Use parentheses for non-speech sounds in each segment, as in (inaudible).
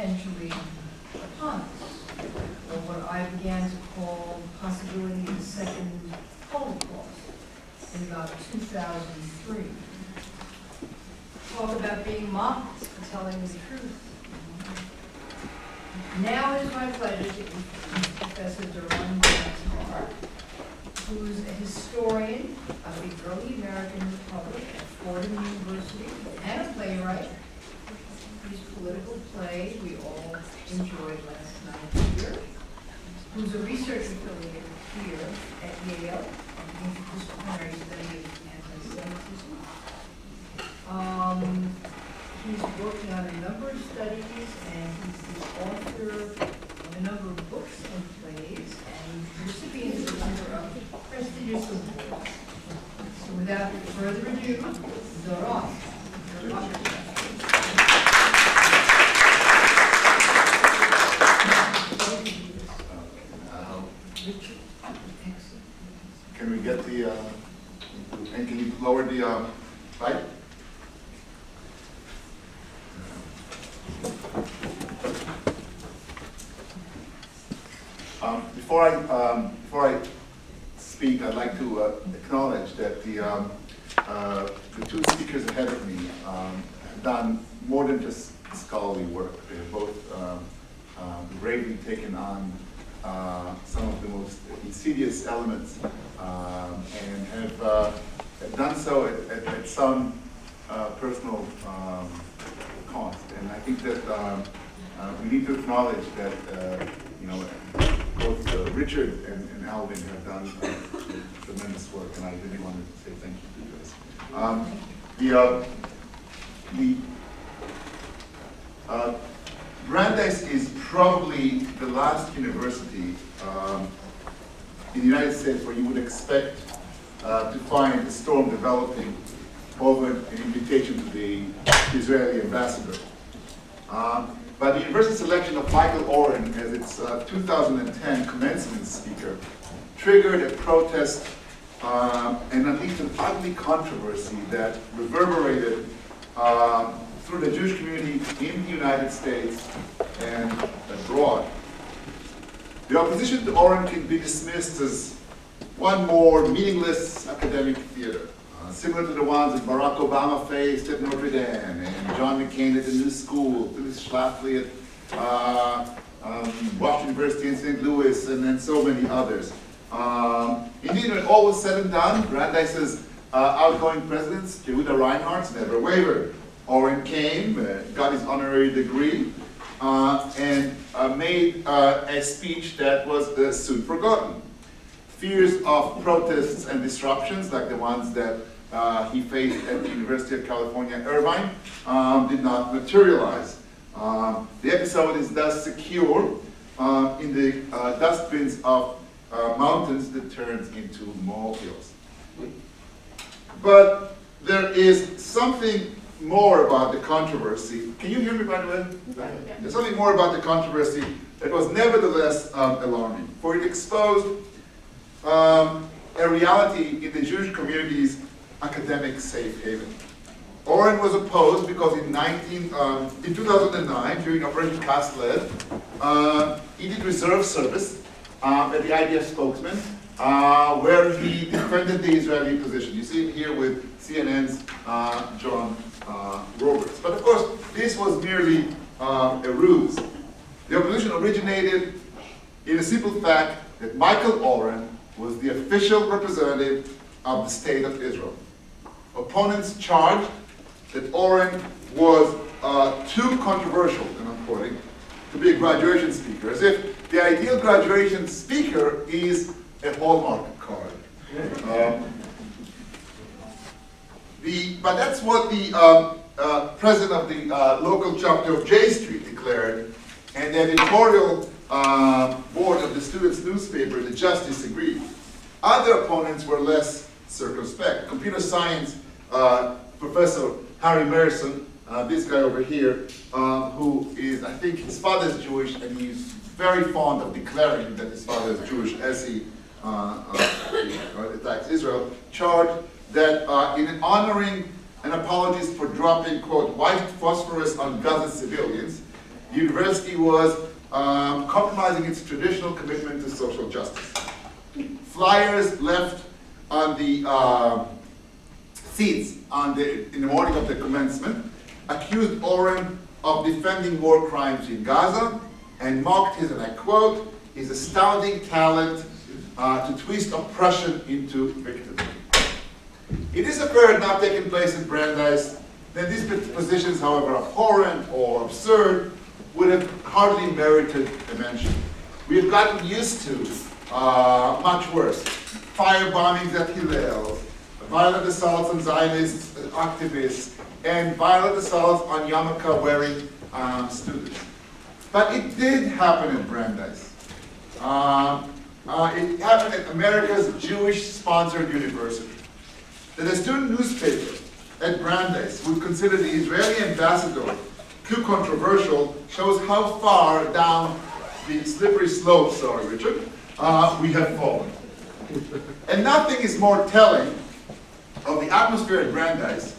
potentially upon us, or what I began to call possibility of the second Holocaust in about 2003. Talk about being mocked for telling the truth. Now it is my pleasure to introduce Professor Doron Gaspar, who's a historian of the early American Republic at Fordham University and a playwright whose political play we all enjoyed last night here, who's a research affiliate here at Yale on the interdisciplinary study of anti-Semitism. Um, he's working on a number of studies and he's the author of a number of books and plays and recipient of a number of prestigious awards. So without further ado, Doron. Can we get the, uh, and can you lower the uh, light? Um, Before I, um, before I speak, I'd like to uh, acknowledge that the, um, uh, the two speakers ahead of me um, have done more than just scholarly work. They've both um, um, bravely taken on uh, some of the most insidious elements um, and have uh, have done so at, at, at some uh, personal um, cost. And I think that um, uh, we need to acknowledge that, uh, you know, both uh, Richard and, and Alvin have done uh, tremendous work, and I really wanted to say thank you to you guys. Um, the, uh, the, uh, Brandeis is probably the last university um, in the United States where you would expect uh, to find a storm developing over an invitation to the Israeli ambassador. Um, but the university selection of Michael Oren as its uh, 2010 commencement speaker triggered a protest um, and unleashed an ugly controversy that reverberated um, through the Jewish community in the United States and abroad. The opposition to Oren can be dismissed as one more meaningless academic theater, uh, similar to the ones that Barack Obama faced at Notre Dame, and John McCain at the New School, Phyllis Schlafly at uh, um, Washington University in St. Louis, and then so many others. Um, indeed, when all was said and done, Brandeis's uh, outgoing presidents, Yehuda Reinharz, never wavered. Oren came, uh, got his honorary degree, uh, and uh, made uh, a speech that was uh, soon forgotten. Fears of protests and disruptions, like the ones that he faced at the University of California, Irvine, um, did not materialize. Um, the episode is thus secure uh, in the dustbins of uh, mountains that turns into molehills. But there is something more about the controversy. Can you hear me, by the way? There's something more about the controversy that was nevertheless um, alarming, for it exposed um, a reality in the Jewish community's academic safe haven. Oren was opposed because in, 19, um, in 2009, during Operation Cast Lead, uh, he did reserve service um, as the IDF spokesman, uh, where he defended the Israeli position. You see him here with CNN's uh, John uh, Roberts. But of course, this was merely uh, a ruse. The opposition originated in a simple fact that Michael Oren was the official representative of the state of Israel. Opponents charged that Oren was uh, too controversial, and I'm quoting, to be a graduation speaker, as if the ideal graduation speaker is a Hallmark card. Um, the, but that's what the um, uh, president of the uh, local chapter of J Street declared, and the editorial uh, board of the students' newspaper, the Justice, agreed. Other opponents were less circumspect. Computer science uh, professor Harry Mairson, uh, this guy over here, uh, who is, I think his father is Jewish, and he's very fond of declaring that his father is Jewish as he uh, uh, attacks Israel, charged that uh, in honoring an apologist for dropping, quote, white phosphorus on Gaza civilians, the university was um, compromising its traditional commitment to social justice. Flyers left on the uh, seats on the, in the morning of the commencement accused Oren of defending war crimes in Gaza and mocked his, and I quote, his astounding talent uh, to twist oppression into victimhood. It is had not taking place in Brandeis, that these positions, however abhorrent or absurd, would have hardly merited a mention. We have gotten used to uh, much worse. Fire bombings at Hillel, violent assaults on Zionist activists, and violent assaults on yarmulke wearing um, students. But it did happen in Brandeis. Uh, uh, it happened at America's Jewish-sponsored university. That a student newspaper at Brandeis would consider the Israeli ambassador too controversial shows how far down the slippery slope, sorry Richard, uh, we have fallen. And nothing is more telling of the atmosphere at Brandeis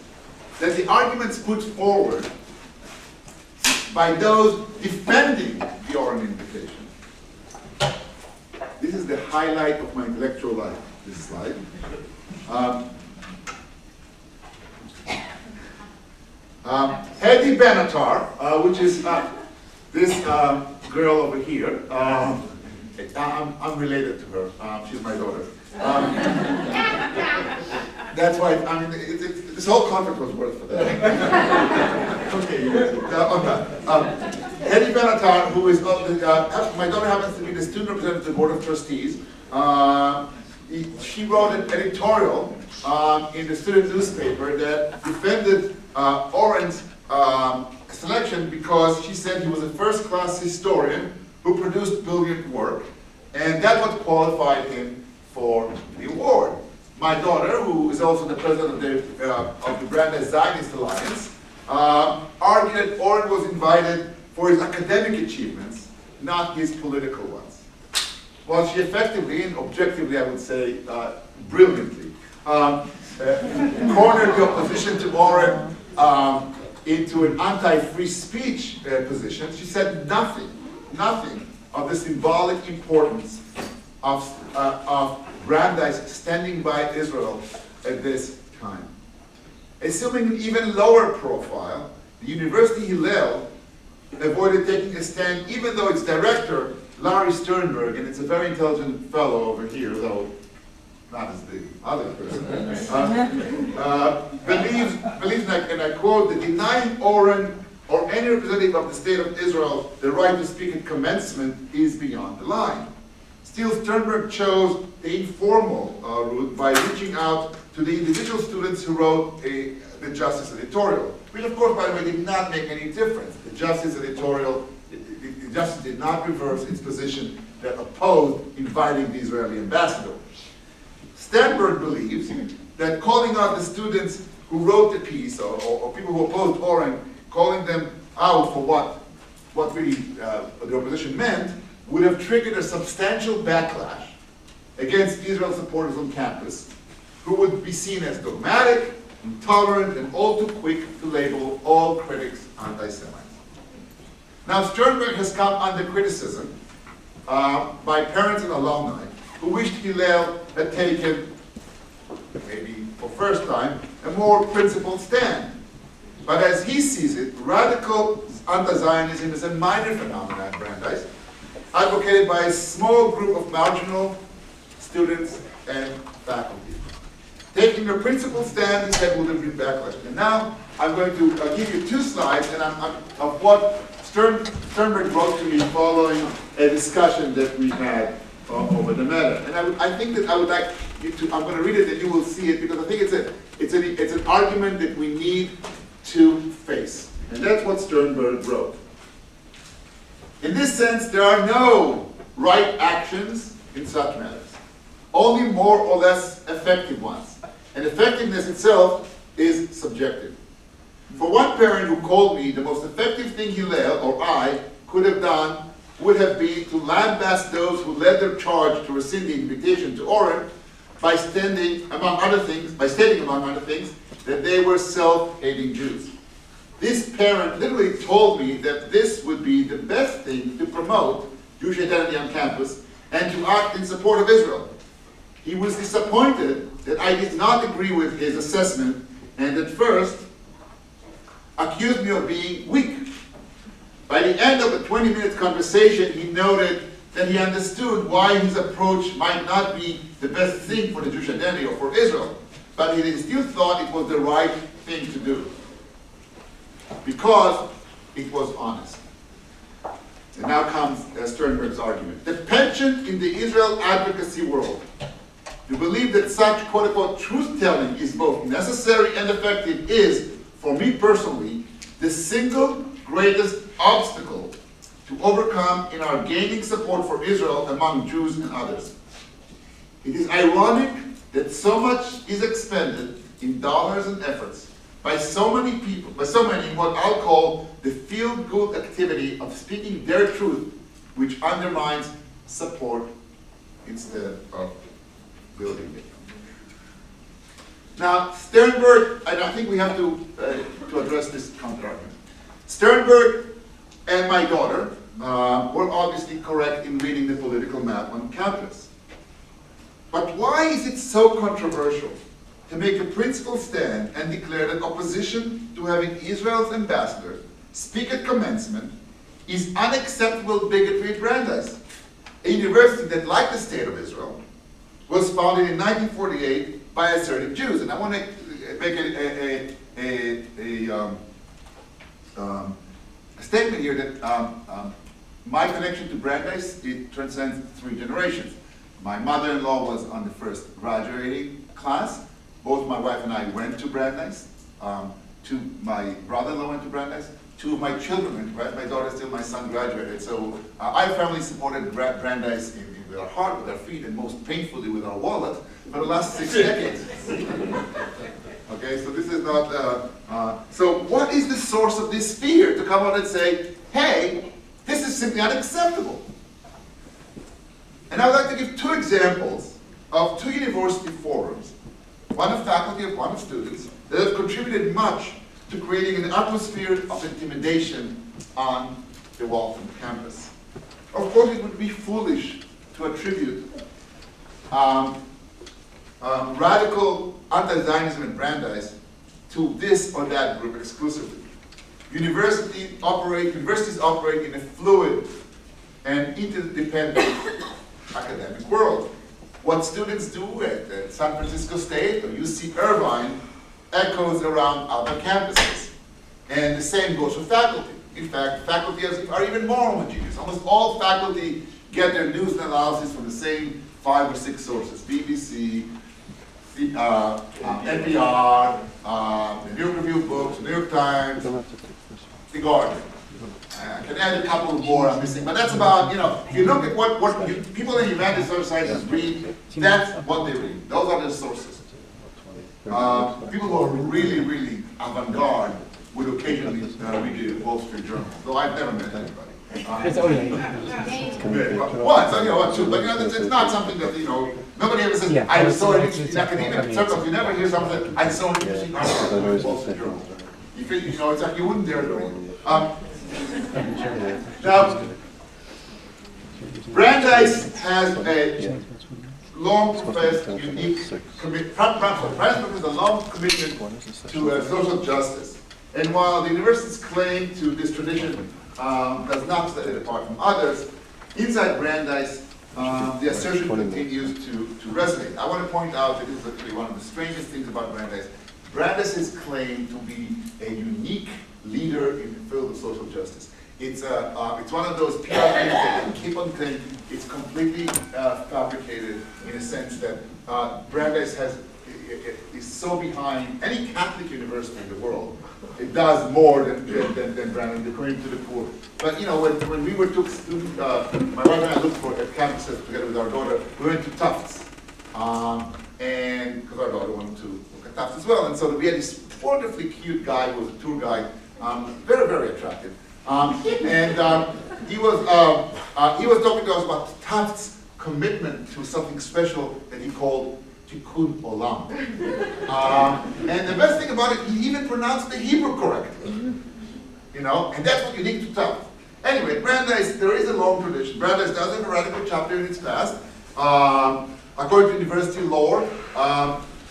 than the arguments put forward by those defending the Oren invitation. This is the highlight of my intellectual life, this slide. Um, um, Hedy Benatar, uh, which is uh, this uh, girl over here, um, I'm, I'm related to her, um, she's my daughter. Um, that's why, I mean, it, it, this whole conference was worth for that. (laughs) okay, uh, okay. Um, Hedy Benatar, who is, uh, my daughter happens to be the student representative of the Board of Trustees. Uh, he, she wrote an editorial um, in the student newspaper that defended uh, Oren's um, selection because she said he was a first-class historian who produced brilliant work, and that what qualified him for the award. My daughter, who is also the president of the, uh, of the Brandeis Zionist Alliance, uh, argued that Oren was invited for his academic achievements, not his political ones. Well, she effectively and objectively, I would say, uh, brilliantly, um, uh, cornered the opposition to Oren um, into an anti-free speech uh, position. She said nothing, nothing of the symbolic importance of, uh, of Brandeis standing by Israel at this time. Assuming an even lower profile, the University Hillel avoided taking a stand, even though its director, Larry Sternberg, and it's a very intelligent fellow over here, though not as the other person, uh, uh, believes, believes and I quote, that denying Oren or any representative of the state of Israel the right to speak at commencement is beyond the line. Still, Sternberg chose the informal uh, route by reaching out to the individual students who wrote a, the Justice editorial, which of course, by the way, did not make any difference. The Justice editorial, the, the Justice did not reverse its position that opposed inviting the Israeli ambassador. Sternberg believes that calling out the students who wrote the piece, or, or, or people who opposed Oren, calling them out for what, what really uh, the opposition meant, would have triggered a substantial backlash against Israel supporters on campus, who would be seen as dogmatic, intolerant, and all too quick to label all critics anti-Semites. Now, Sternberg has come under criticism uh, by parents and alumni who wished Hillel had taken, maybe for first time, a more principled stand. But as he sees it, radical anti-Zionism is a minor phenomenon at Brandeis, advocated by a small group of marginal students and faculty. Taking a principled stand, said, would have been backlash. And now I'm going to uh, give you two slides and I'm, I'm, of what Stern, Sternberg wrote to me following a discussion that we had uh, over the matter. And I, I think that I would like you to, I'm going to read it and you will see it because I think it's, a, it's, a, it's an argument that we need to face. And that's what Sternberg wrote. In this sense, there are no right actions in such matters, only more or less effective ones. And effectiveness itself is subjective. For one parent who called me, the most effective thing Hillel or I could have done would have been to lambast those who led their charge to rescind the invitation to Oren by standing, among other things, by stating, among other things, that they were self-hating Jews. This parent literally told me that this would be the best thing to promote Jewish identity on campus and to act in support of Israel. He was disappointed that I did not agree with his assessment and at first accused me of being weak. By the end of the 20 minute conversation, he noted that he understood why his approach might not be the best thing for the Jewish identity or for Israel, but he still thought it was the right thing to do because it was honest. And now comes uh, Sternberg's argument. The penchant in the Israel advocacy world to believe that such quote unquote truth telling is both necessary and effective is, for me personally, the single greatest obstacle to overcome in our gaining support for Israel among Jews and others. It is ironic that so much is expended in dollars and efforts by so many people, by so many what I'll call the feel-good activity of speaking their truth, which undermines support instead of building it. Now, Sternberg, and I think we have to, uh, to address this counterargument. Sternberg and my daughter uh, were obviously correct in reading the political map on campus. But why is it so controversial to make a principled stand and declare that opposition to having Israel's ambassador speak at commencement is unacceptable bigotry at Brandeis, a university that, like the State of Israel, was founded in 1948 by assertive Jews. And I want to make a, a, a, a, um, um, statement here that um, um, my connection to Brandeis, it transcends three generations. My mother-in-law was on the first graduating class. Both my wife and I went to Brandeis. Um, two, my brother-in-law went to Brandeis. Two of my children went to Brandeis. My daughter still, my son graduated. So uh, our family supported Brandeis in, in, with our heart, with our feet, and most painfully with our wallet for the last six (laughs) decades. okay, so this is not, uh, uh, so what is the source of this fear to come out and say, hey, this is simply unacceptable? And I would like to give two examples of two university forums, one of faculty and one of students, that have contributed much to creating an atmosphere of intimidation on the Waltham campus. Of course, it would be foolish to attribute um, um, radical anti-Zionism in Brandeis to this or that group exclusively. University operate, universities operate in a fluid and interdependent (coughs) academic world. What students do at, San Francisco State or UC Irvine echoes around other campuses. And the same goes for faculty. In fact, faculty are even more homogeneous. Almost all faculty get their news and analysis from the same five or six sources, BBC, the, uh, uh, NPR, uh, the New York Review Books, New York Times, the Guardian. I can add a couple more I'm missing, but that's about, you know, if you look at what, what you, people in humanities social sciences read, that's what they read. Those are the sources. Uh, people who are really, really avant-garde would occasionally uh, read the Wall Street Journal, though I've never met anybody. Uh, It's only yeah. Once, you know, what, two, but you know, it's, it's not something that, you know, nobody ever says, Yeah, I was it's- so it's- interested in academic I mean, circles, you never hear something, I saw an interesting article in the Wall Street Journal. You feel, you know, it's like, you wouldn't dare to read. Um, now, Brandeis has a long professed, unique commit, Brandeis has a long commitment to uh, social justice. And while the university's claim to this tradition um, does not set it apart from others, inside Brandeis, um, the assertion continues to, to resonate. I want to point out that this is actually one of the strangest things about Brandeis. Brandeis claim to be a unique leader in the field of social justice. It's, uh, uh, it's one of those PR things that keep on claiming it's completely uh, fabricated in a sense that uh, Brandeis has, is so behind any Catholic university in the world. It does more than, than, than, than Brandeis, according to the poor. But, you know, when, when we were took student, uh, my wife and I looked for at campuses together with our daughter, we went to Tufts. Um, and, because our daughter wanted to look at Tufts as well. And so we had this wonderfully cute guy who was a tour guide, um, very, very attractive. Um, and um, he was um, uh, he was talking to us about Tufts' commitment to something special that he called Tikkun Olam. Um, and the best thing about it, he even pronounced the Hebrew correctly. you know, and that's what you need to tell. Anyway, Brandeis, there is a long tradition. Brandeis does have a radical chapter in its past. Um, according to university lore,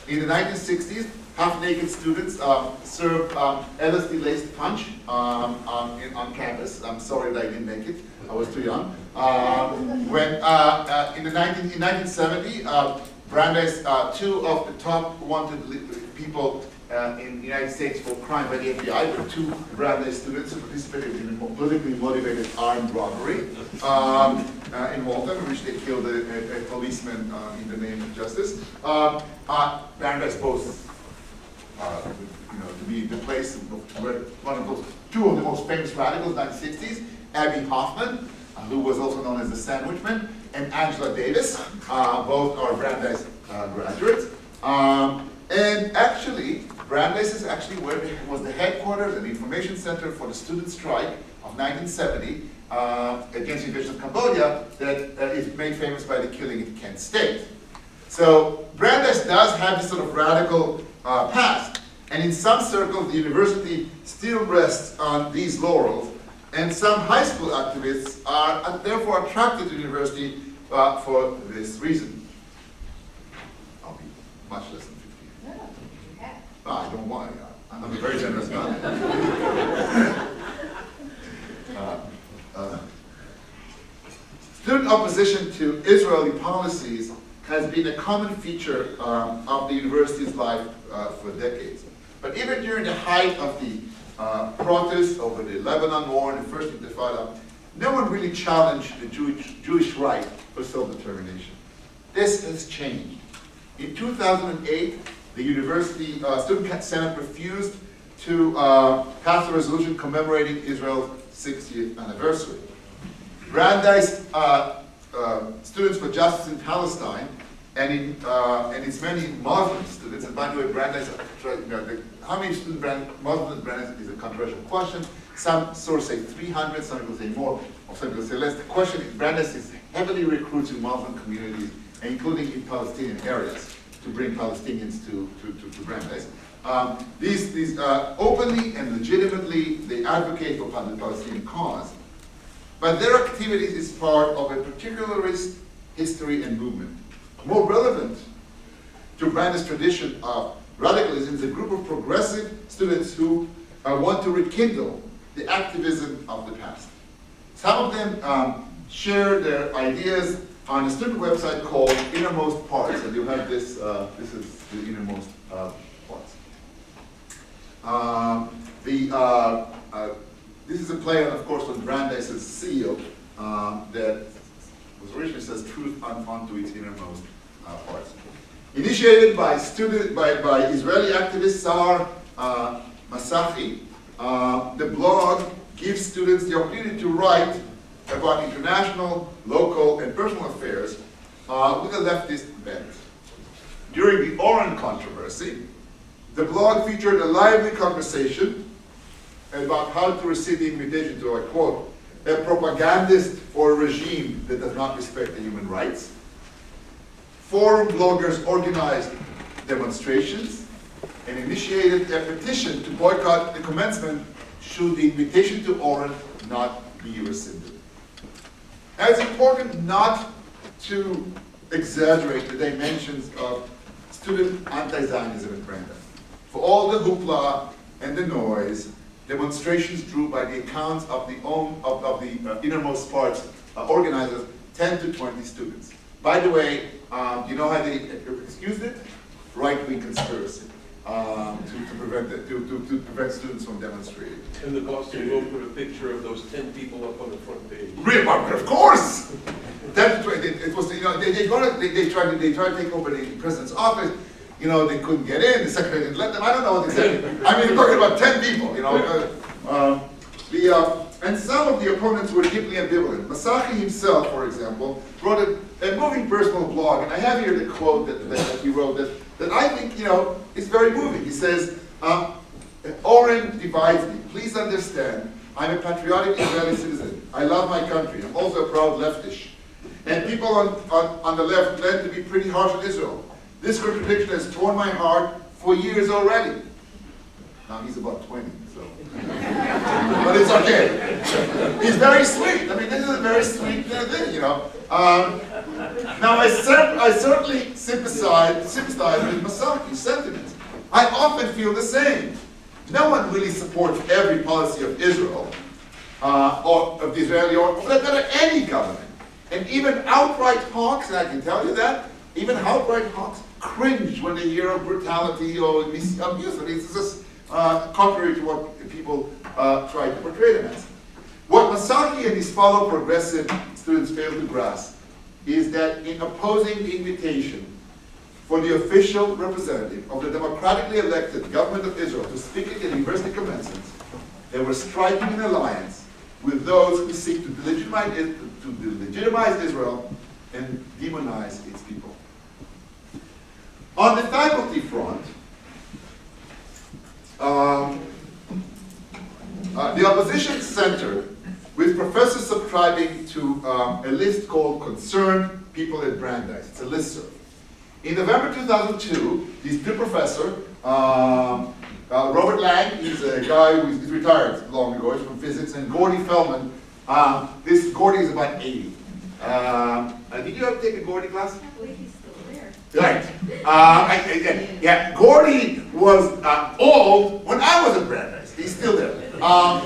in the 1960s, half-naked students um, served um, LSD-laced punch um, um, in, on campus. I'm sorry that I didn't make it. I was too young. Um, when uh, uh, in the 19, in 1970, uh, Brandeis, uh, two of the top wanted people uh, in the United States for crime by the FBI were two Brandeis students who participated in a politically motivated armed robbery um, uh, in Waltham, in which they killed a, a, a policeman uh, in the name of justice. Uh, Brandeis boasts uh, you know, to be the place where one of those two of the most famous radicals, 1960s, Abbie Hoffman, uh, who was also known as the Sandwichman, and Angela Davis, uh, both are Brandeis uh, graduates. Um, and actually, Brandeis is actually where it was the headquarters and information center for the student strike of 1970 uh, against the invasion of Cambodia that uh, is made famous by the killing at Kent State. So Brandeis does have this sort of radical uh, past, and in some circles, the university still rests on these laurels, and some high school activists are uh, therefore attracted to the university uh, for this reason. I'll be much less than 50. No, you have. No, I don't want, I'm a very generous man. (laughs) Uh, uh, Student opposition to Israeli policies has been a common feature um, of the university's life uh, for decades. But even during the height of the uh, protests over the Lebanon war and the First Intifada, no one really challenged the Jewish, Jewish right for self-determination. This has changed. In 2008, the university uh, student senate refused to uh, pass a resolution commemorating Israel's 60th anniversary. Brandeis uh, uh, Students for Justice in Palestine and in uh, and its many Muslim students. And by the way, Brandeis, you know, the, how many students Brand, Muslims Brandeis is a controversial question. Some sources say 300, some people say more, or some people say less. The question is Brandeis is heavily recruiting Muslim communities, including in Palestinian areas, to bring Palestinians to, to, to, to Brandeis. Um, these these uh, openly and legitimately they advocate for the Palestinian cause. But their activity is part of a particularist history and movement. More relevant to Brandeis' tradition of radicalism is a group of progressive students who uh, want to rekindle the activism of the past. Some of them um, share their ideas on a student website called Innermost Parts, and you have this, uh, this is the innermost uh, parts. Um, the, uh, uh, this is a play, on, of course, on Brandeis' seal um, that was originally says truth un- unto its innermost uh, parts. Initiated by student by, by Israeli activist Sahar uh, Massachi, uh, the blog gives students the opportunity to write about international, local, and personal affairs uh, with a leftist bent. During the Oren controversy, the blog featured a lively conversation about how to receive the invitation to, I quote, a propagandist for a regime that does not respect the human rights. Forum bloggers organized demonstrations and initiated a petition to boycott the commencement should the invitation to Oren not be rescinded. Now it's important not to exaggerate the dimensions of student anti-Zionism in Brandeis. For all the hoopla and the noise, demonstrations drew by the accounts of the, own, of, of the uh, innermost parts uh, organizers, 10 to 20 students. By the way, um, you know how they excused it? Right-wing conspiracy um, to, to, prevent it, to, to, to prevent students from demonstrating. And the Boston Globe put a picture of those ten people up on the front page. Real, of course. That it was you know they they, it, they they tried to they tried to take over the president's office. You know they couldn't get in. The secretary didn't let them. I don't know what they said. I mean, we're talking about ten people. You know, uh, um, the uh, and some of the opponents were deeply ambivalent. Massachi himself, for example, wrote a, a moving personal blog, and I have here the quote that, that, he wrote that that I think you know is very moving. He says. Um, Oren divides me. Please understand, I'm a patriotic Israeli citizen. I love my country. I'm also a proud leftish. And people on, on, on the left tend to be pretty harsh on Israel. This scripture picture has torn my heart for years already. Now he's about twenty, so. (laughs) But it's okay. He's very sweet. I mean, this is a very sweet thing, you know. Um, now, I, cer- I certainly sympathize, sympathize with Massachi's sentiments. I often feel the same. No one really supports every policy of Israel, uh, or of the Israeli, or that any government. And even outright hawks, and I can tell you that, even outright hawks cringe when they hear of brutality or abuse. It's just uh, contrary to what people uh, try to portray them as. What Massachi and his fellow progressive students fail to grasp is that in opposing the invitation for the official representative of the democratically elected government of Israel to speak at the university commencements, they were striking an alliance with those who seek to legitimize, to legitimize Israel and demonize. On the faculty front, um, uh, the opposition center with professors subscribing to um, a list called Concerned People at Brandeis. It's a listserv. In November 2002, these two professors, um, uh, Robert Lang, he's a guy who's retired long ago, he's from physics, and Gordy Fellman, um, this Gordy is about 80. Um, uh, did you ever take a Gordy class? I believe he's still there. Right. Uh, I, I- yeah, Gordy was uh, old when I was at Brandeis. He's still there. Um,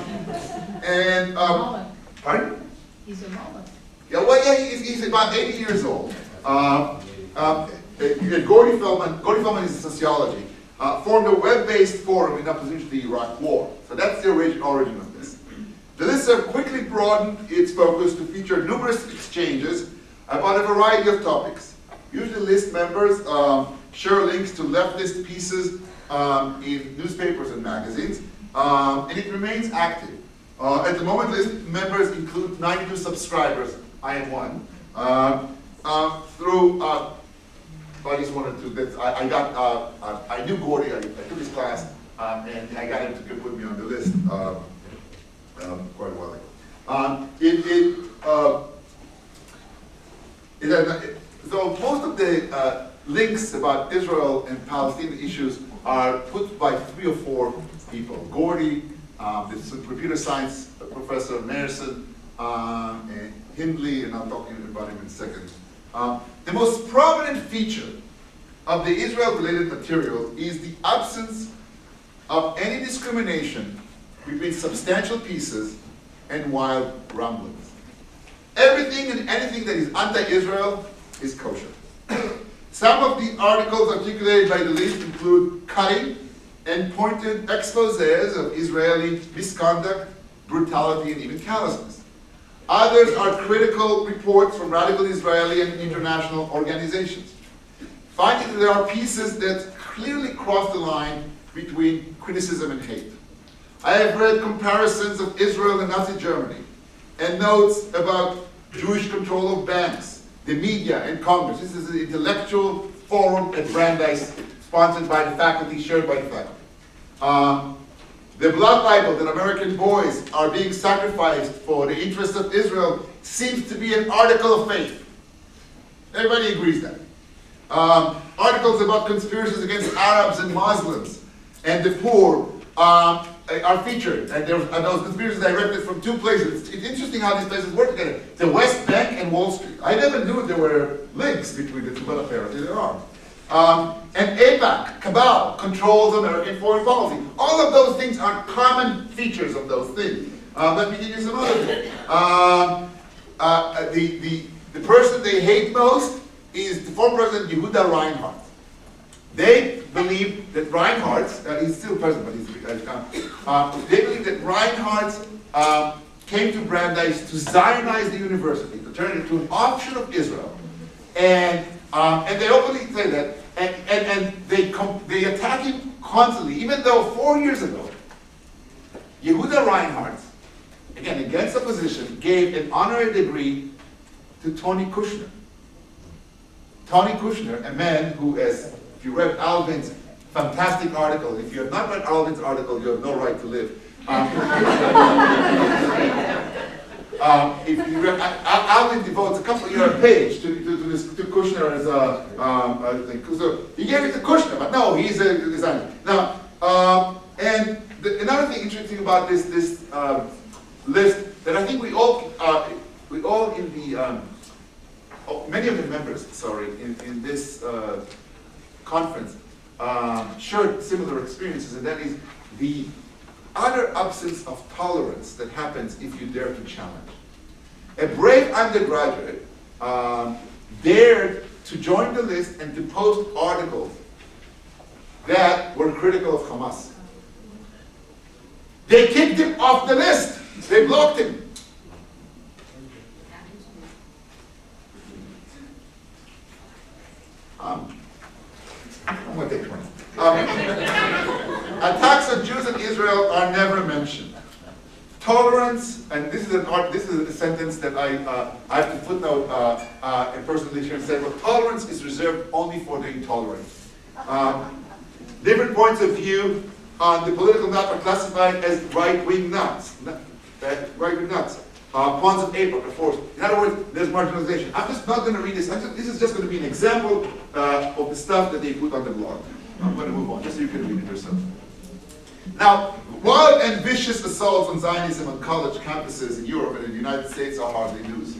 and, um, pardon? he's a Mullen. Yeah, well, yeah, he's, he's about 80 years old. Um, um, uh, Gordy Fellman, Gordy Fellman is sociology, uh, formed a web-based forum in opposition to the Iraq War. So that's the origin, origin of this. The listserv quickly broadened its focus to feature numerous exchanges about a variety of topics. Usually list members um, share links to leftist pieces um, in newspapers and magazines, um, and it remains active. Uh, at the moment, list members include 92 subscribers. I am one. Uh, uh, through, I just wanted to, I, I got, uh, I knew Gordy, I, I took his class, um, and I got him to put me on the list uh, um, quite a while ago. Um, it, it, uh, it, uh, it- so most of the uh, links about Israel and Palestinian issues are put by three or four people. Gordy, um, is computer science professor Mairson, um, and Hindley, and I'll talk about him in a second. Um, the most prominent feature of the Israel-related material is the absence of any discrimination between substantial pieces and wild rumblings. Everything and anything that is anti-Israel is kosher. Some of the articles articulated by the list include cutting and pointed exposés of Israeli misconduct, brutality, and even callousness. Others are critical reports from radical Israeli and international organizations. That there are pieces that clearly cross the line between criticism and hate. I have read comparisons of Israel and Nazi Germany and notes about Jewish control of banks, the media, and Congress. This is an intellectual forum at Brandeis, sponsored by the faculty, shared by the faculty. Um, the blood libel that American boys are being sacrificed for the interests of Israel seems to be an article of faith. Everybody agrees that. Um, articles about conspiracies against Arabs and Muslims and the poor um, are featured, and, there, and those conspiracies directed from two places. It's, it's interesting how these places work together: the West Bank and Wall Street. I never knew there were links between the two, but apparently there are. Um, and AIPAC, cabal, controls American foreign policy. All of those things are common features of those things. Uh, let me give you some other things. Um, uh, the, the, the person they hate most is the former President Yehuda Reinharz. They believe that Reinharz, uh, he's still present, but he's uh. Uh, they believe that Reinharz uh, came to Brandeis to Zionize the university, to turn it into an option of Israel. And, um, and they openly say that, and, and, and they, they attack him constantly, even though four years ago, Yehuda Reinharz, again against opposition, gave an honorary degree to Tony Kushner. Tony Kushner, a man who, as if you read Alvin's fantastic article, if you have not read Alvin's article, you have no right to live. Um, (laughs) um, if you read, Al- Al- Alvin devotes a couple, you know, a page to, to, to this to Kushner as a, um. So he gave it to Kushner, but no, he's a designer. Now, um, and, And the, another thing interesting about this this um, list that I think we all uh, we all in the um, oh, many of the members, sorry, in, in this uh, conference um, shared similar experiences, and that is the utter absence of tolerance that happens if you dare to challenge. A brave undergraduate um, dared to join the list and to post articles that were critical of Hamas. They kicked him off the list. They blocked him. Um, I'm going to take 20. Um, attacks on Jews in Israel are never mentioned. Tolerance, and this is an art, this is a sentence that I, uh, I have to footnote uh, uh, in personal literature and say, well, tolerance is reserved only for the intolerant. Um, different points of view on the political map are classified as right-wing nuts, right-wing nuts. Uh, pawns of of course. In other words, there's marginalization. I'm just not going to read this. Just, this is just going to be an example uh, of the stuff that they put on the blog. I'm going to move on, just so you can read it yourself. Now, wild and vicious assaults on Zionism on college campuses in Europe and in the United States are hardly news.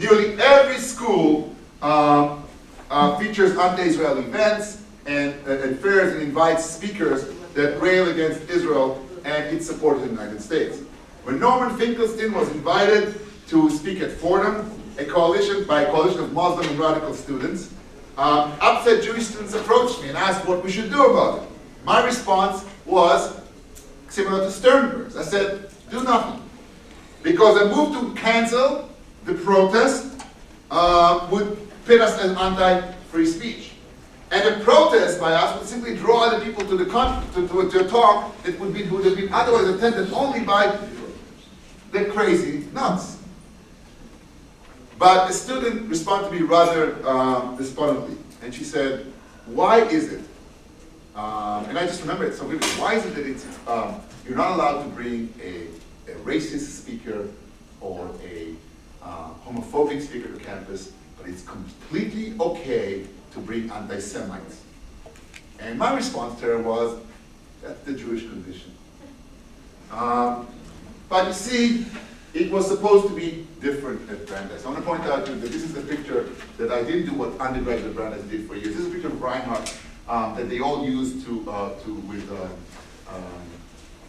Nearly every school um, uh, features anti-Israel events and, uh, and fairs and invites speakers that rail against Israel and its support of the United States. When Norman Finkelstein was invited to speak at Fordham, a coalition by a coalition of Muslim and radical students, um, upset Jewish students approached me and asked what we should do about it. My response was similar to Sternberg's. I said, do nothing. Because a move to cancel the protest uh, would pit us as anti-free speech. And a protest by us would simply draw other people to the to, to, to a talk that would, be, would have been otherwise attended only by the crazy nuts. But the student responded to me rather um, despondently, and she said, "Why is it?" Um, and I just remember it so vividly. Why is it that it's um, you're not allowed to bring a, a racist speaker or a uh, homophobic speaker to campus, but it's completely okay to bring anti-Semites? And my response to her was, "That's the Jewish condition." Um, but you see, it was supposed to be different at Brandeis. I want to point out to you that this is a picture that I didn't do what undergraduate Brandeis did for years. This is a picture of Reinharz um, that they all used to, uh, to with uh, um,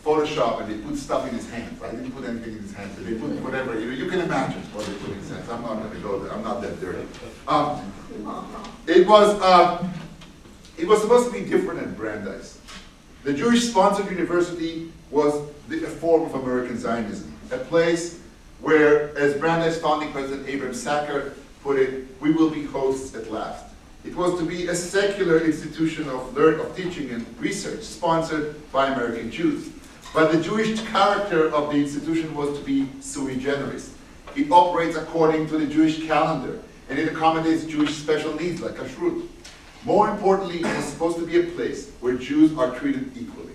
Photoshop, and they put stuff in his hands. I didn't put anything in his hands, they put whatever. You, you can imagine what they put in his hands. I'm not going to go there. I'm not that dirty. Um, it was uh, it was supposed to be different at Brandeis. The Jewish-sponsored university was the, a form of American Zionism, a place where, as Brandeis founding president Abraham Sachar put it, we will be hosts at last. It was to be a secular institution of learn, of teaching and research, sponsored by American Jews. But the Jewish character of the institution was to be sui generis. It operates according to the Jewish calendar, and it accommodates Jewish special needs like kashrut. More importantly, it was supposed to be a place where Jews are treated equally,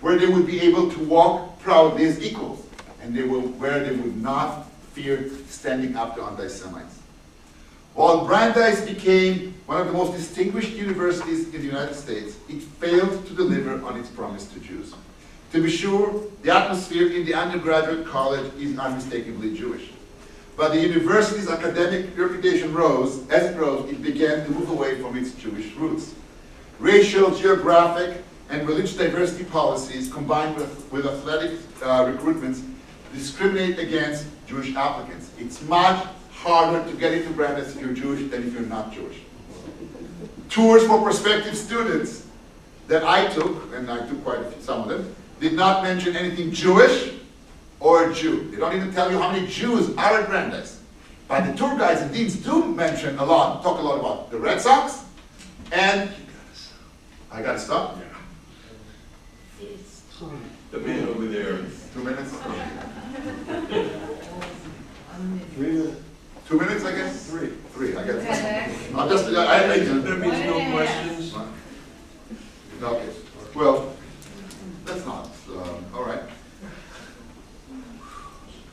where they would be able to walk proudly as equals, and they will, where they would not fear standing up to anti-Semites. While Brandeis became one of the most distinguished universities in the United States, it failed to deliver on its promise to Jews. To be sure, the atmosphere in the undergraduate college is unmistakably Jewish. But the university's academic reputation rose, as it rose, it began to move away from its Jewish roots. Racial, geographic, and religious diversity policies combined with, with athletic uh, recruitments discriminate against Jewish applicants. It's much harder to get into Brandeis if you're Jewish than if you're not Jewish. Tours for prospective students that I took, and I took quite a few, some of them, did not mention anything Jewish or Jew. They don't even tell you how many Jews are at Brandeis. But the tour guides and deans do mention a lot, talk a lot about the Red Sox, and I gotta stop. The man over there, Two minutes? Three minutes. Two minutes, I guess? Three. Three, I guess. Okay. I'm just, I, I, I, there means no questions. Okay, well, that's not, um, all right.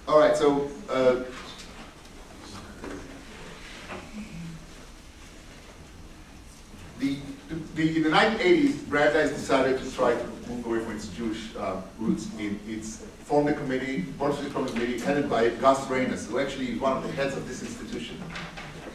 All right, so, uh, the, the in the 1980s, Brandeis decided to try to move away from its Jewish uh, roots. It, it's formed a committee, board of Trustees committee, headed by Gus Ranis, who actually is one of the heads of this institution.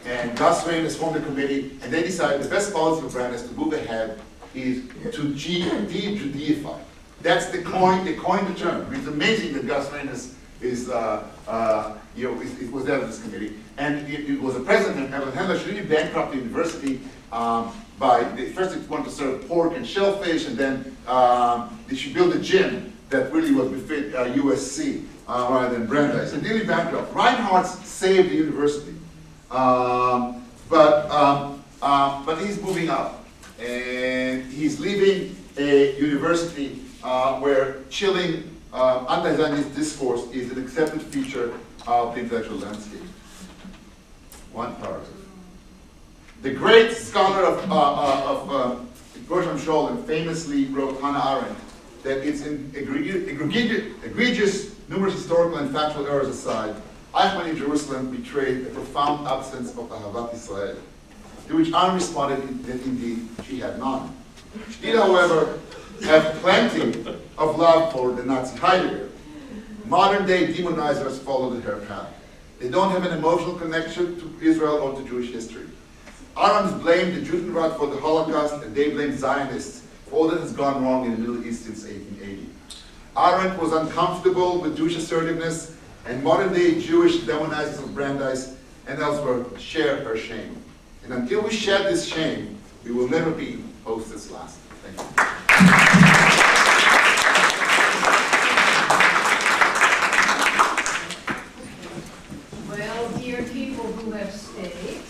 And Gus Ranis formed a committee, and they decided the best policy for Brandeis to move ahead is to de-Judeify. That's the coin, they coined the term. It's amazing that Gus Ranis is, uh, uh, you know, is, is- was there of this committee. And it, it was a president, Evelyn Handler, she really bankrupted the university, um, by, they, first they wanted to serve pork and shellfish, and then, um, they should build a gym that really would befit, uh, USC, uh, rather than Brandeis. And nearly bankrupt. Reinharz saved the university. Um, but, um, um, but he's moving up. And he's leaving a university uh, where chilling uh, anti-Zionist discourse is an accepted feature of the intellectual landscape. One paragraph. The great scholar of, uh, uh, of uh, Gershom Scholem famously wrote Hannah Arendt that it's egregious, numerous historical and factual errors aside, Eichmann in Jerusalem betrayed a profound absence of Ahavat Israel, to which Arendt responded that indeed she had none. She did, however, have plenty of love for the Nazi Heidegger. Modern day demonizers followed her path. They don't have an emotional connection to Israel or to Jewish history. Arendt blamed the Judenrat for the Holocaust, and they blame Zionists for all that has gone wrong in the Middle East since 1880. Arendt was uncomfortable with Jewish assertiveness, and modern-day Jewish demonizers of Brandeis and elsewhere share her shame. And until we shed this shame, we will never be hostess last. Thank you. Well, dear people who have stayed,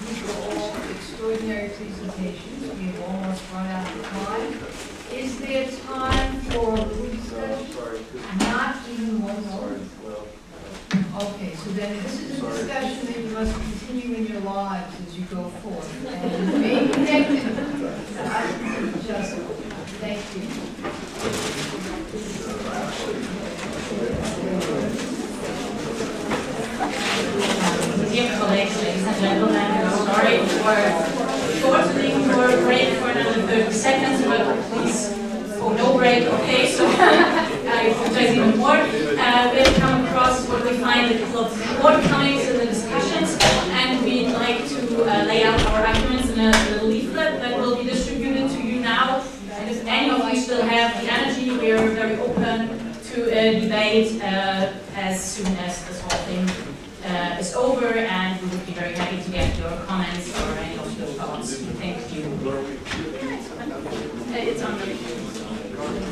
these were all extraordinary presentations. We have almost run out of time. Is there time for group discussion? Sorry, Not even one well, Okay, so then this is a discussion that you must continue in your lives as you go forth. And remain connected. Just, thank you. Dear colleagues, ladies and gentlemen, sorry for shortening your break for another 30 seconds, but please, oh, no break, okay, so I apologize even more. Uh, We've come across what we find a couple of shortcomings in the discussions, and we'd like to uh, lay out our arguments in a little leaflet that will be distributed to you now. And if any of you still have the energy, we are very open to a debate uh, as soon as this whole thing uh, is over, and we would be very happy to get your comments or any of your thoughts. Thank you. Uh, It's on the.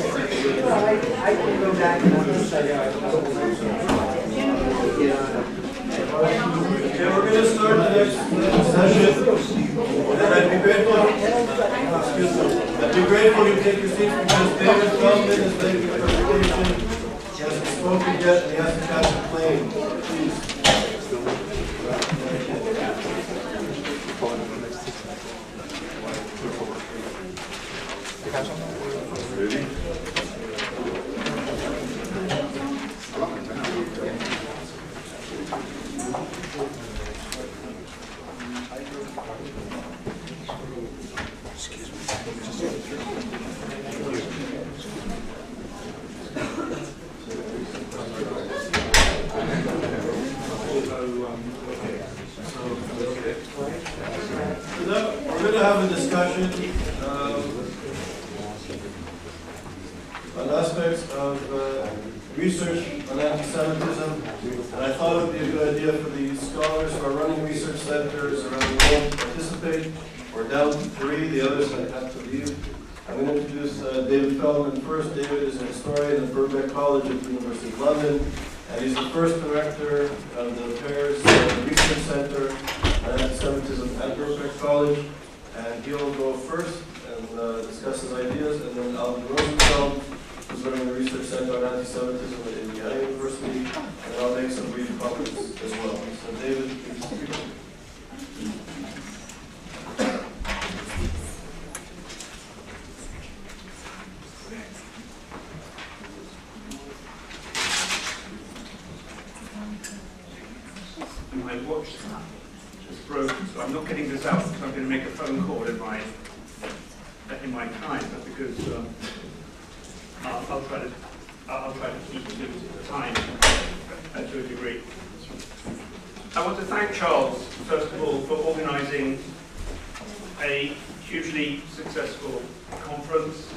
I can go back and understand. Okay, we're gonna start the next next session. And I'd be grateful, excuse me, I'd be grateful you take your seats because David Feldman is making a presentation. He hasn't spoken yet, and he has to catch a plane. Please. So now, We're gonna have a discussion, um, on aspects of, uh, research on anti-Semitism. And I thought it would be a good idea for the scholars who are running research centers around the world to participate. We're down to three, the others might have to leave. I'm gonna introduce, uh, David Feldman first. David is an historian at Birkbeck College at the And he's the first director of the Pears uh, Research Center on Anti-Semitism at Birkbeck College. And he'll go first and uh, discuss his ideas, and then Alvin Rosenfeld, who's running the Research Center on Anti-Semitism at Indiana University, and and I'll make some brief comments as well. So David, please. my watch is broken, so I'm not getting this out because I'm going to make a phone call in my in my time, but because um, I'll, I'll try to I'll, I'll try to keep to the time uh, to a degree. I want to thank Charles first of all for organising a hugely successful conference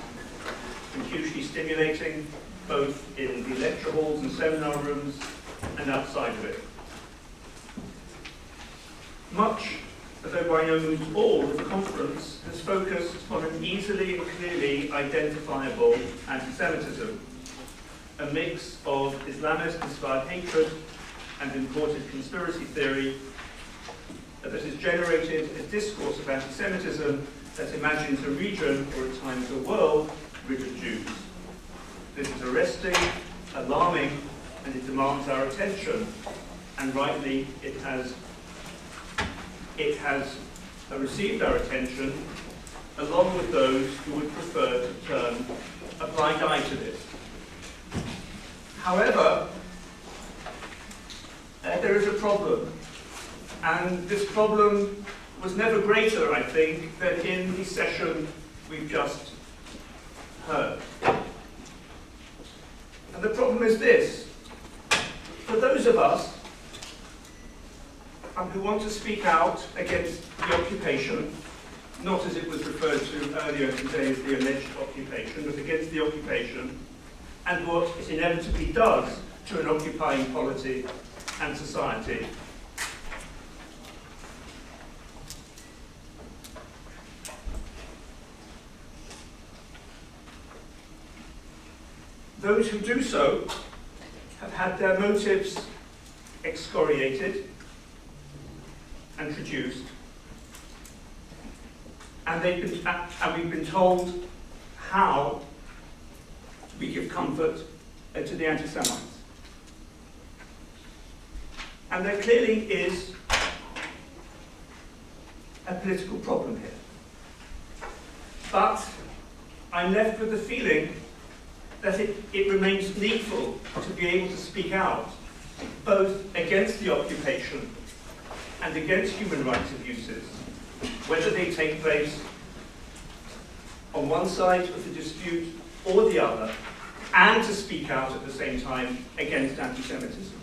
and hugely stimulating, both in the lecture halls and seminar rooms and outside of it. Much, though by no means all, of the conference has focused on clearly identifiable anti-Semitism, a mix of Islamist-inspired hatred and imported conspiracy theory that has generated a discourse of anti-Semitism that imagines a region or at times a world rid of Jews. This is arresting, alarming, and it demands our attention, and rightly it has it has received our attention, along with those who would prefer to turn a blind eye to this. However, uh, there is a problem, and this problem was never greater, I think, than in the session we've just heard. And the problem is this. For those of us um, who want to speak out against the occupation, not as it was referred to earlier today as the alleged occupation, but against the occupation, and what it inevitably does to an occupying polity and society. Those who do so have had their motives excoriated and traduced, and they've been, and we've been told how we give comfort uh, to the anti-Semites. And there clearly is a political problem here. But I'm left with the feeling that it, it remains needful to be able to speak out, both against the occupation and against human rights abuses, whether they take place on one side of the dispute or the other, and to speak out at the same time against anti-Semitism.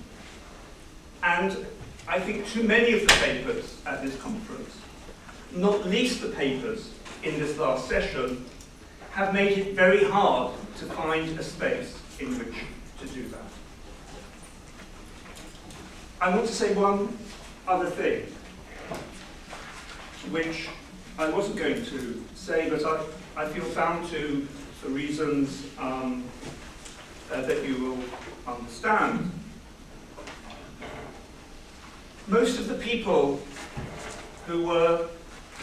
And I think too many of the papers at this conference, not least the papers in this last session, have made it very hard to find a space in which to do that. I want to say one other thing, which I wasn't going to say, but I, I feel bound to for reasons um, uh, that you will understand. Most of the people who were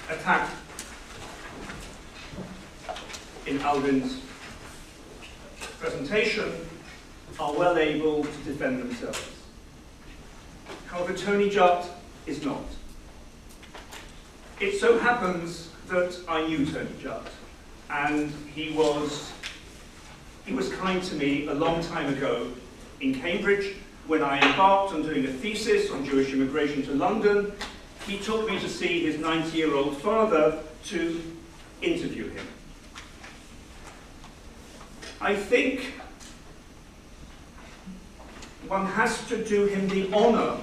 attacked in Alvin's presentation are well able to defend themselves. However, Tony Judt is not. It so happens that I knew Tony Judt, and he was, he was kind to me a long time ago in Cambridge when I embarked on doing a thesis on Jewish immigration to London. He took me to see his 90-year-old father to interview him. I think one has to do him the honour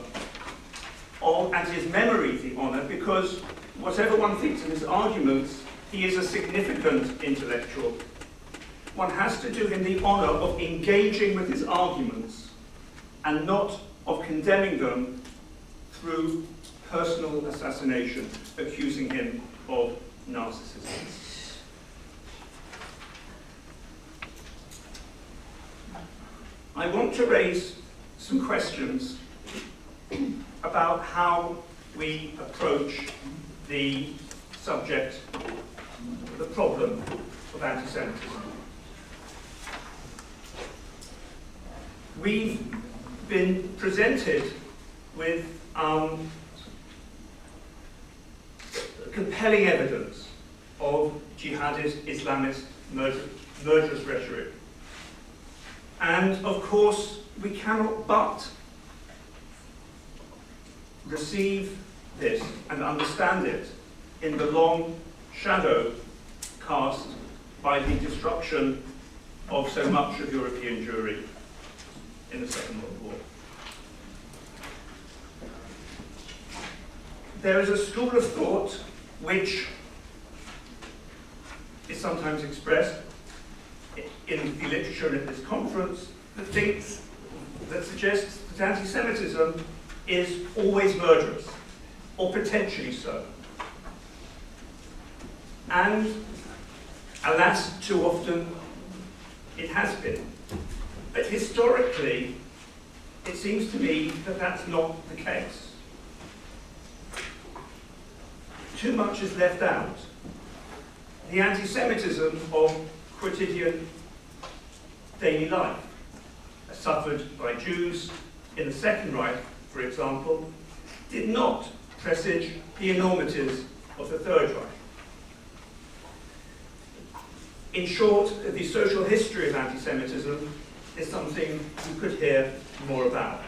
of, and his memory the honour, because whatever one thinks of his arguments, he is a significant intellectual. One has to do him the honour of engaging with his arguments and not of condemning them through personal assassination, accusing him of narcissism. I want to raise some questions about how we approach the subject, the problem of anti-Semitism. We've been presented with um, compelling evidence of jihadist Islamist murder, murderous rhetoric. And of course, we cannot but receive this and understand it in the long shadow cast by the destruction of so much of European Jewry in the Second World War. There is a school of thought which is sometimes expressed in the literature at this conference that thinks, that suggests that anti-Semitism is always murderous, or potentially so. And alas, too often it has been. But historically, it seems to me that that's not the case. Too much is left out. The anti-Semitism of quotidian daily life, suffered by Jews in the Second Reich, for example, did not presage the enormities of the Third Reich. In short, the social history of anti-Semitism is something you could hear more about.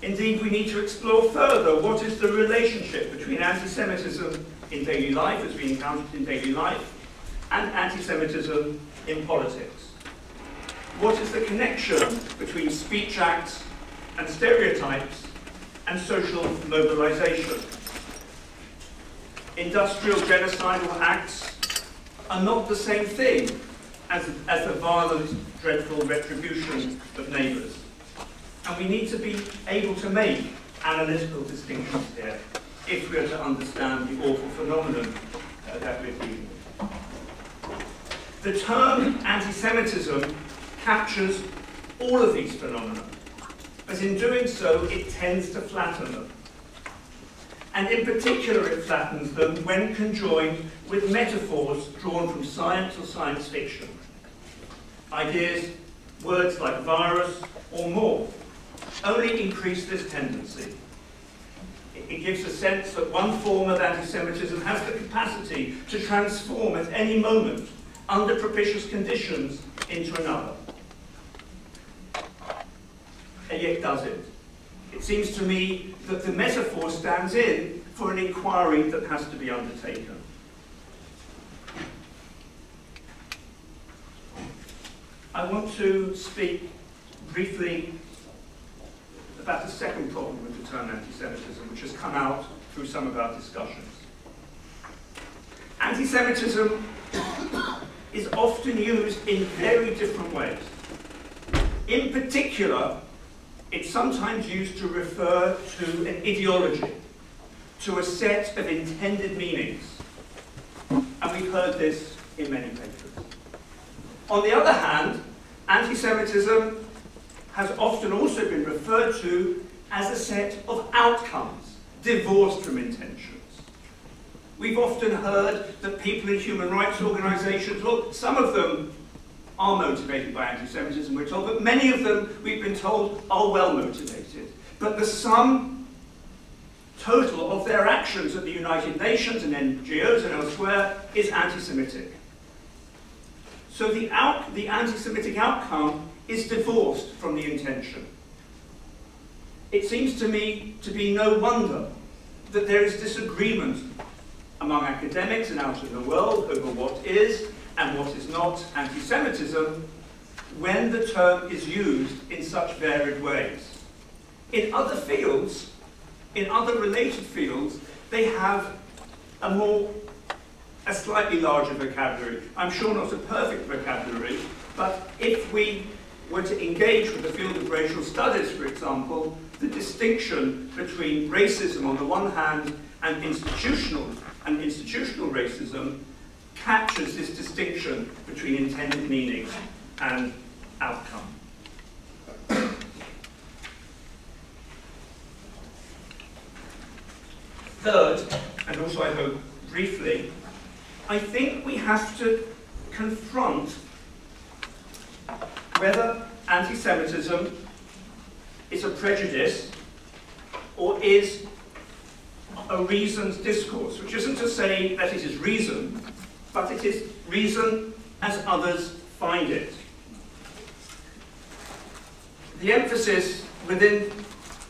Indeed, we need to explore further what is the relationship between anti-Semitism in daily life, as we encounter it in daily life, and anti-Semitism in politics. What is the connection between speech acts and stereotypes and social mobilization? Industrial genocidal acts are not the same thing as, as the violent, dreadful retribution of neighbours. And we need to be able to make analytical distinctions here if we are to understand the awful phenomenon uh, that we're dealing with. The term anti-Semitism captures all of these phenomena, but in doing so, it tends to flatten them. And in particular, it flattens them when conjoined with metaphors drawn from science or science fiction. Ideas, words like virus or more, only increase this tendency. It gives a sense that one form of anti-Semitism has the capacity to transform at any moment, under propitious conditions, into another. And yet does it. It seems to me that the metaphor stands in for an inquiry that has to be undertaken. I want to speak briefly about the second problem with the term anti-Semitism, which has come out through some of our discussions. Anti-Semitism is often used in very different ways. In particular, it's sometimes used to refer to an ideology, to a set of intended meanings. And we've heard this in many papers. On the other hand, anti-Semitism has often also been referred to as a set of outcomes, divorced from intentions. We've often heard that people in human rights organisations, well, some of them are motivated by anti-Semitism, we're told, but many of them, we've been told, are well motivated. But the sum total of their actions at the United Nations and NGOs and elsewhere is anti-Semitic. So the, out, the anti-Semitic outcome is divorced from the intention. It seems to me to be no wonder that there is disagreement among academics and out in the world over what is and what is not anti-Semitism when the term is used in such varied ways. In other fields, in other related fields, they have a more, a slightly larger vocabulary. I'm sure not a perfect vocabulary, but if we were to engage with the field of racial studies, for example, the distinction between racism on the one hand and institutional and institutional racism captures this distinction between intended meaning and outcome. Third, and also I hope briefly, I think we have to confront whether anti-Semitism is a prejudice or is a reasoned discourse, which isn't to say that it is reason, but it is reason as others find it. The emphasis within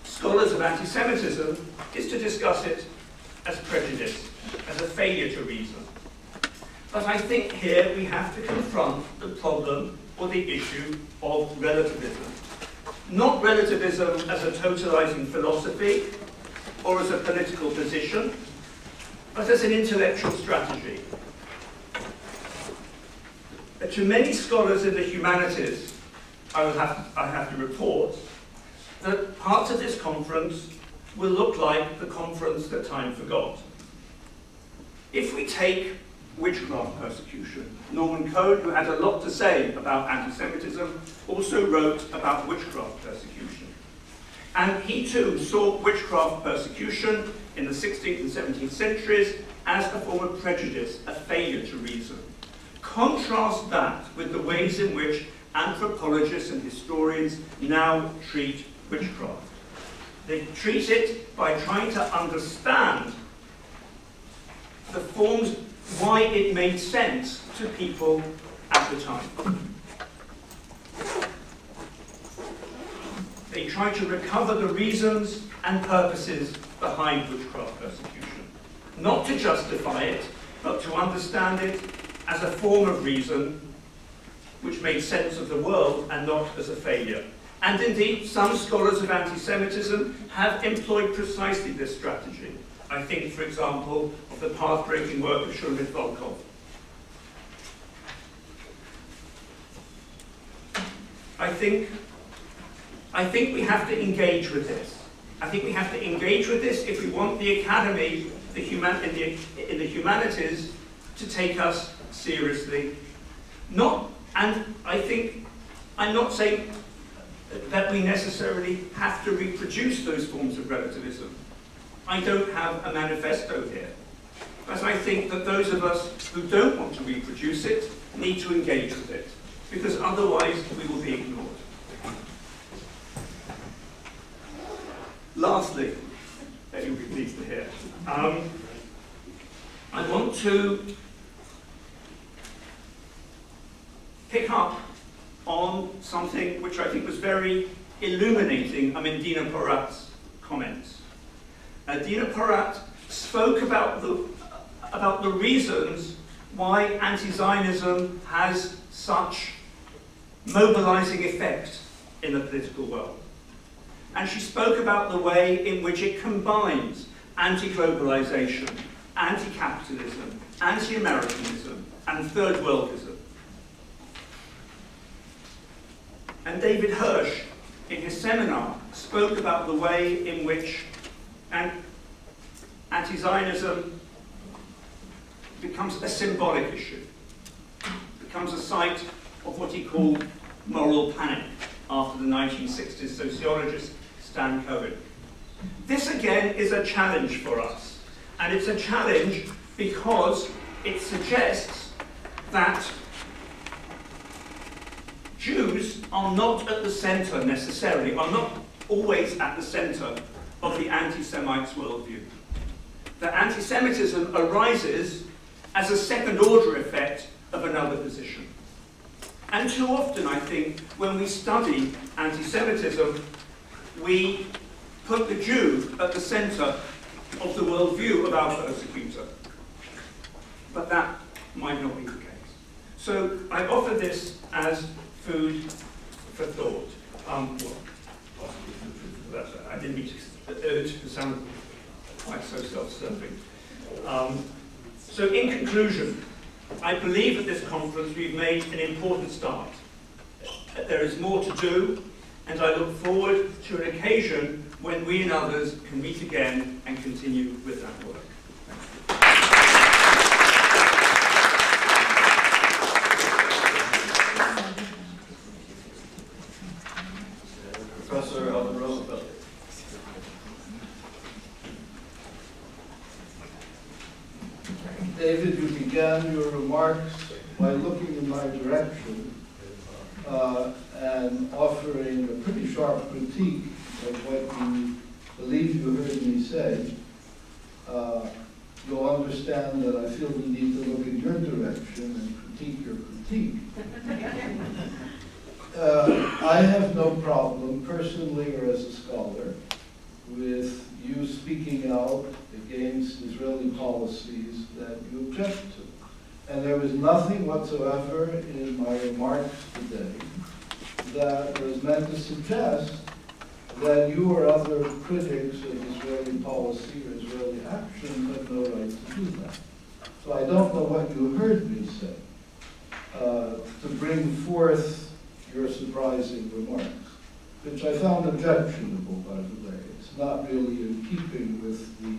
scholars of anti-Semitism is to discuss it as prejudice, as a failure to reason. But I think here we have to confront the problem or the issue of relativism. Not relativism as a totalizing philosophy or as a political position, but as an intellectual strategy. Uh, To many scholars in the humanities, I, will have, I have to report that parts of this conference will look like the conference that time forgot. If we take witchcraft persecution, Norman Cohn, who had a lot to say about anti-Semitism, also wrote about witchcraft persecution. And he too saw witchcraft persecution in the 16th and 17th centuries as a form of prejudice, a failure to reason. Contrast that with the ways in which anthropologists and historians now treat witchcraft. They treat it by trying to understand the forms, why it made sense to people at the time. They try to recover the reasons and purposes behind witchcraft persecution. Not to justify it, but to understand it as a form of reason which made sense of the world and not as a failure. And indeed, some scholars of anti-Semitism have employed precisely this strategy. I think, for example, of the path-breaking work of Shulamit Volkov. I think, I think we have to engage with this. I think we have to engage with this if we want the academy the human, in, the, in the humanities to take us seriously. Not, and I think, I'm not saying that we necessarily have to reproduce those forms of relativism. I don't have a manifesto here. But I think that those of us who don't want to reproduce it need to engage with it, because otherwise we will be ignored. Lastly, that you'll be pleased to hear, um, I want to pick up on something which I think was very illuminating I mean, Dina Porat's comments. Uh, Dina Porat spoke about the, about the reasons why anti-Zionism has such mobilizing effect in the political world. And she spoke about the way in which it combines anti-globalization, anti-capitalism, anti-Americanism, and third worldism. And David Hirsch, in his seminar, spoke about the way in which anti-Zionism becomes a symbolic issue, becomes a site of what he called moral panic after the 1960s sociologist Stan Cohen. This again is a challenge for us, and it's a challenge because it suggests that Jews are not at the center necessarily, are not always at the center of the anti-Semites worldview. That anti-Semitism arises as a second order effect of another position. And too often, I think, when we study anti-Semitism, we put the Jew at the center of the worldview of our persecutor. But that might not be the case. So I offer this as food for thought. Um, well. I didn't mean to urge to sound quite so self-serving. Um, so in conclusion, I believe at this conference we've made an important start. There is more to do, and I look forward to an occasion when we and others can meet again and continue with that work. Professor Alvin Rosenfeld. David, you began your remarks by looking in my direction, uh, and offering a pretty sharp critique of what you believe you heard me say, uh, you'll understand that I feel the need to look in your direction and critique your critique. (laughs) Uh, I have no problem personally or as a scholar with you speaking out against Israeli policies that you object to. And there was nothing whatsoever in my remarks today that was meant to suggest that you or other critics of Israeli policy or Israeli action have no right to do that. So I don't know what you heard me say uh, to bring forth your surprising remarks, which I found objectionable, by the way. It's not really in keeping with the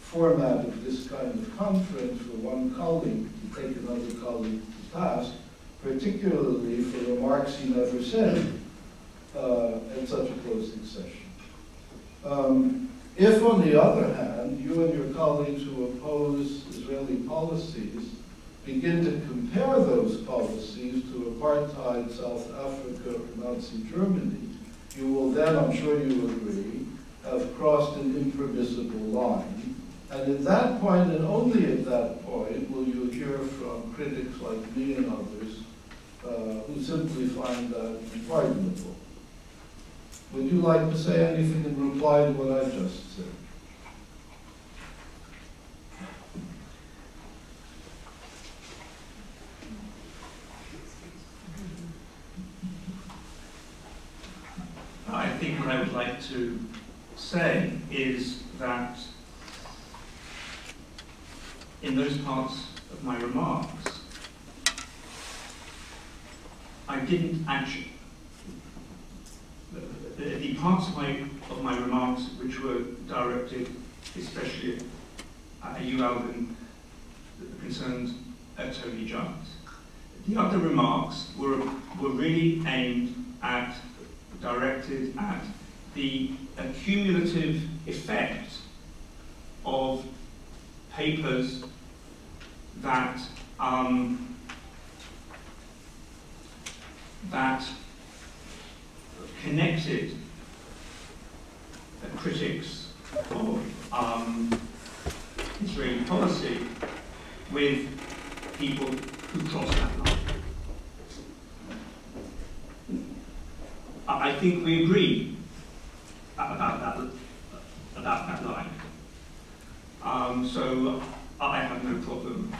format of this kind of conference for one colleague take another colleague to task, particularly for remarks he never said uh, in such a closing session. Um, if, on the other hand, you and your colleagues who oppose Israeli policies begin to compare those policies to apartheid South Africa or Nazi Germany, you will then, I'm sure you agree, have crossed an impermissible line. And at that point, and only at that point, will you hear from critics like me and others uh, who simply find that unpardonable. Would you like to say anything in reply to what I just said? I think what I would like to say is that in those parts my remarks, I didn't actually, the, the, parts of my, of my remarks which were directed especially at you, Alvin, concerned uh, Tony Jones. The other remarks were, were really aimed at directed at the accumulative effect of papers that um, that connected the critics of um, Israeli policy with people who crossed that line. I I think we agree about that, about that line. Um, so I have no problem.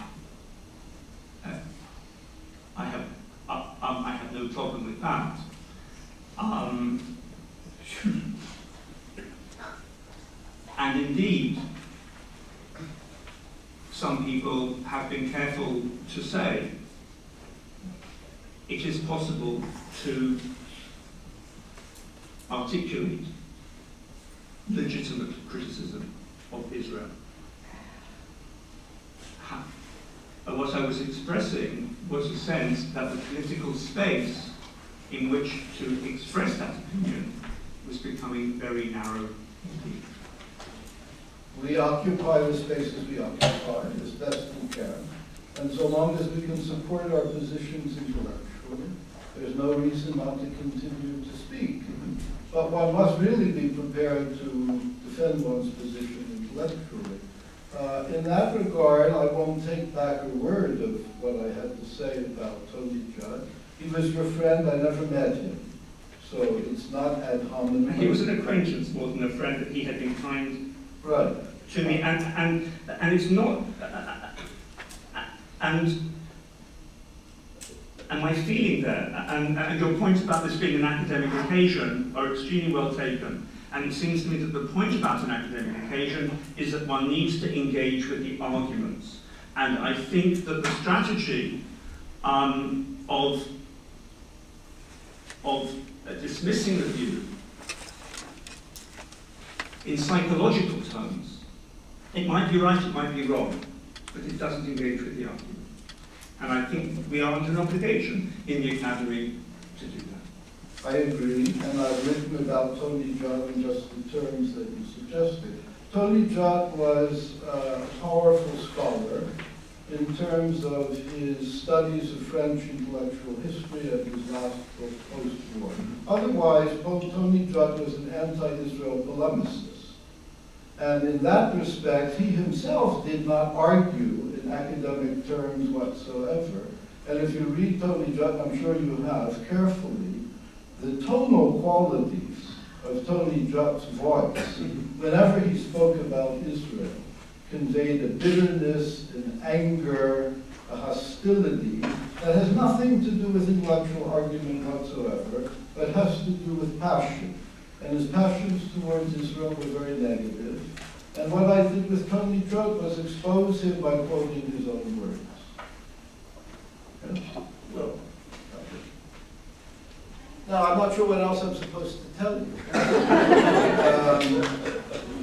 Uh, I have, uh, um, I have no problem with that. Um, and indeed, some people have been careful to say it is possible to articulate legitimate criticism of Israel. Ha- and What I was expressing was a sense that the political space in which to express that opinion was becoming very narrow indeed. We occupy the spaces we occupy as best we can. And so long as we can support our positions intellectually, there's no reason not to continue to speak. But one must really be prepared to defend one's position intellectually. Uh, in that regard, I won't take back a word of what I had to say about Tony Judt. He was your friend, I never met him. So it's not ad hominem. He was an acquaintance more than a friend that he had been kind Right. to me, and and and it's not, and and my feeling there, and, and your points about this being an academic occasion are extremely well taken. And it seems to me that the point about an academic occasion is that one needs to engage with the arguments. And I think that the strategy um, of of uh, dismissing the view in psychological terms. It might be right, it might be wrong, but it doesn't engage with the argument. And I think we are under an obligation in the Academy to do that. I agree, and I've written about Tony Judt in just the terms that you suggested. Tony Judt was a powerful scholar in terms of his studies of French intellectual history and his last book, post-war. Otherwise, Pope Tony Judt was an anti-Israel polemicist. And in that respect, he himself did not argue in academic terms whatsoever. And if you read Tony Judt, I'm sure you have, carefully, the tonal qualities of Tony Judt's voice, whenever he spoke about Israel, conveyed a bitterness, an anger, a hostility that has nothing to do with intellectual argument whatsoever, but has to do with passion. And his passions towards Israel were very negative. And what I did with Tony Judt was expose him by quoting his own words. Yeah? Well, now, I'm not sure what else I'm supposed to tell you. (laughs) Um,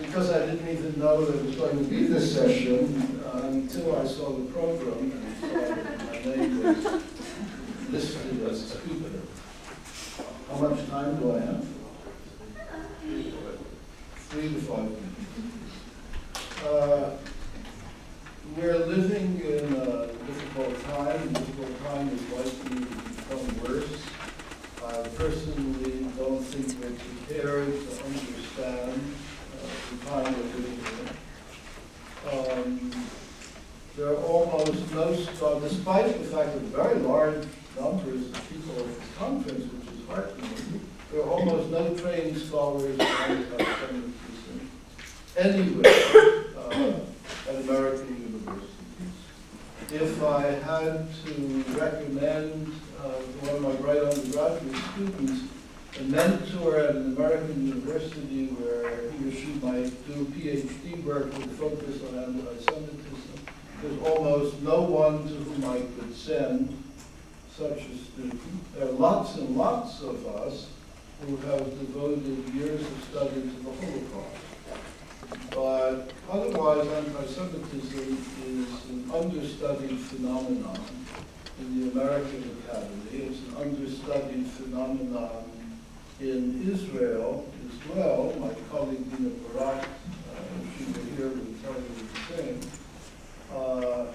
Because I didn't even know there was going to be this session uh, until I saw the program and saw my name was listed as a speaker. How much time do I have? Three to five minutes. Uh, We're living in a difficult time. The difficult time is likely to become worse. I personally don't think we're prepared to understand time we're living in. Um, There are almost no, scho- despite the fact that very large numbers of people at this conference, which is heartening, there are almost no trained scholars anywhere uh, at American universities. If I had to recommend uh, one of my bright undergraduate students a mentor at an American university where he or she might do PhD work with focus on anti-Semitism, there's almost no one to whom I could send such a student. There are lots and lots of us who have devoted years of study to the Holocaust. But otherwise, anti-Semitism is an understudied phenomenon in the American Academy. It's an understudied phenomenon in Israel as well. My colleague Dina Barak, uh, if she were here, would tell you the same. Uh,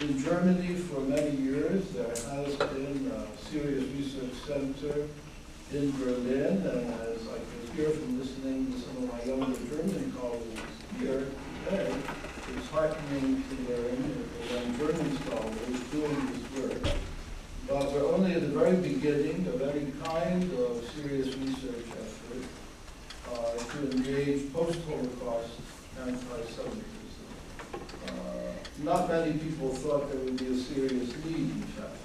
in Germany, for many years, there has been a serious research center in Berlin, and as I can hear from listening to some of my younger German colleagues here today, it's heartening to learn that there are German scholars doing this work. But we're only at the very beginning of any kind of serious research effort uh, to engage post-Holocaust anti-Semitism. Uh, Not many people thought there would be a serious need, in fact,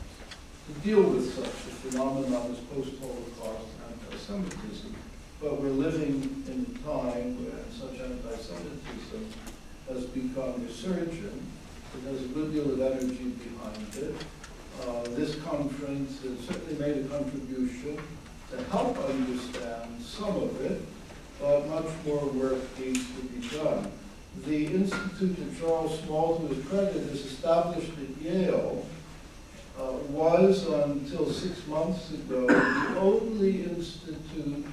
to deal with such a phenomenon as post-Holocaust anti-Semitism. But we're living in a time where such anti-Semitism has become resurgent. It has a good deal of energy behind it. Uh, This conference has certainly made a contribution to help understand some of it, but much more work needs to be done. The institute that Charles Small, to his credit, has established at Yale uh, was until six months ago the only institute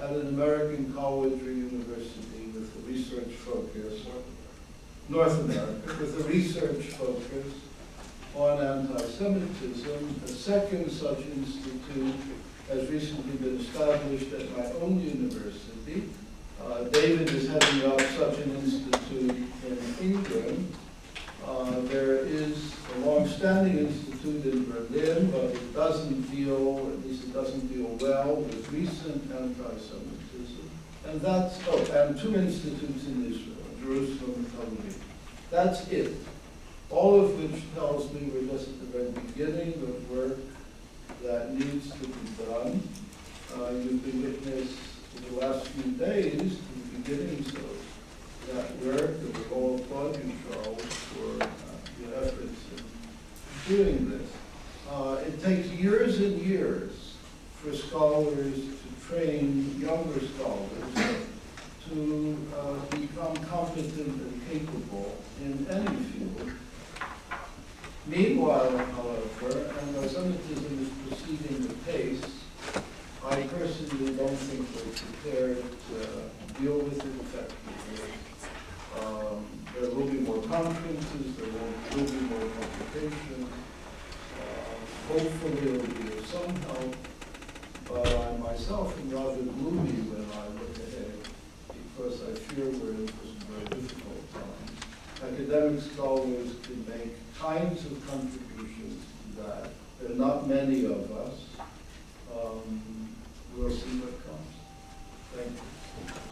at an American college or university with a research focus, North America, with a research focus on anti-Semitism. A second such institute has recently been established at my own university. Uh, David is heading up such an institute in England. Uh, There is a long-standing institute in Berlin, but it doesn't deal, at least it doesn't deal well with recent anti-Semitism. And that's, oh, and two institutes in Israel, Jerusalem and Tel Aviv. That's it. All of which tells me we're just at the very beginning of work that needs to be done. Uh, You've been witness in the last few days to the beginnings of that work, and we all applaud Charles, for uh, your efforts in doing this. Uh, It takes years and years for scholars to train younger scholars to uh, become competent and capable in any field. Meanwhile, however, anti-Semitism is proceeding at pace. I personally don't think we're prepared to deal with it effectively. Um, there will be more conferences, there will, will be more publications. Uh, Hopefully it'll be of some help, but I myself am rather gloomy when I look ahead because I fear we're in for some very difficult times academic scholars can make kinds of contributions to that. There are not many of us. Um, we'll see what comes. Thank you.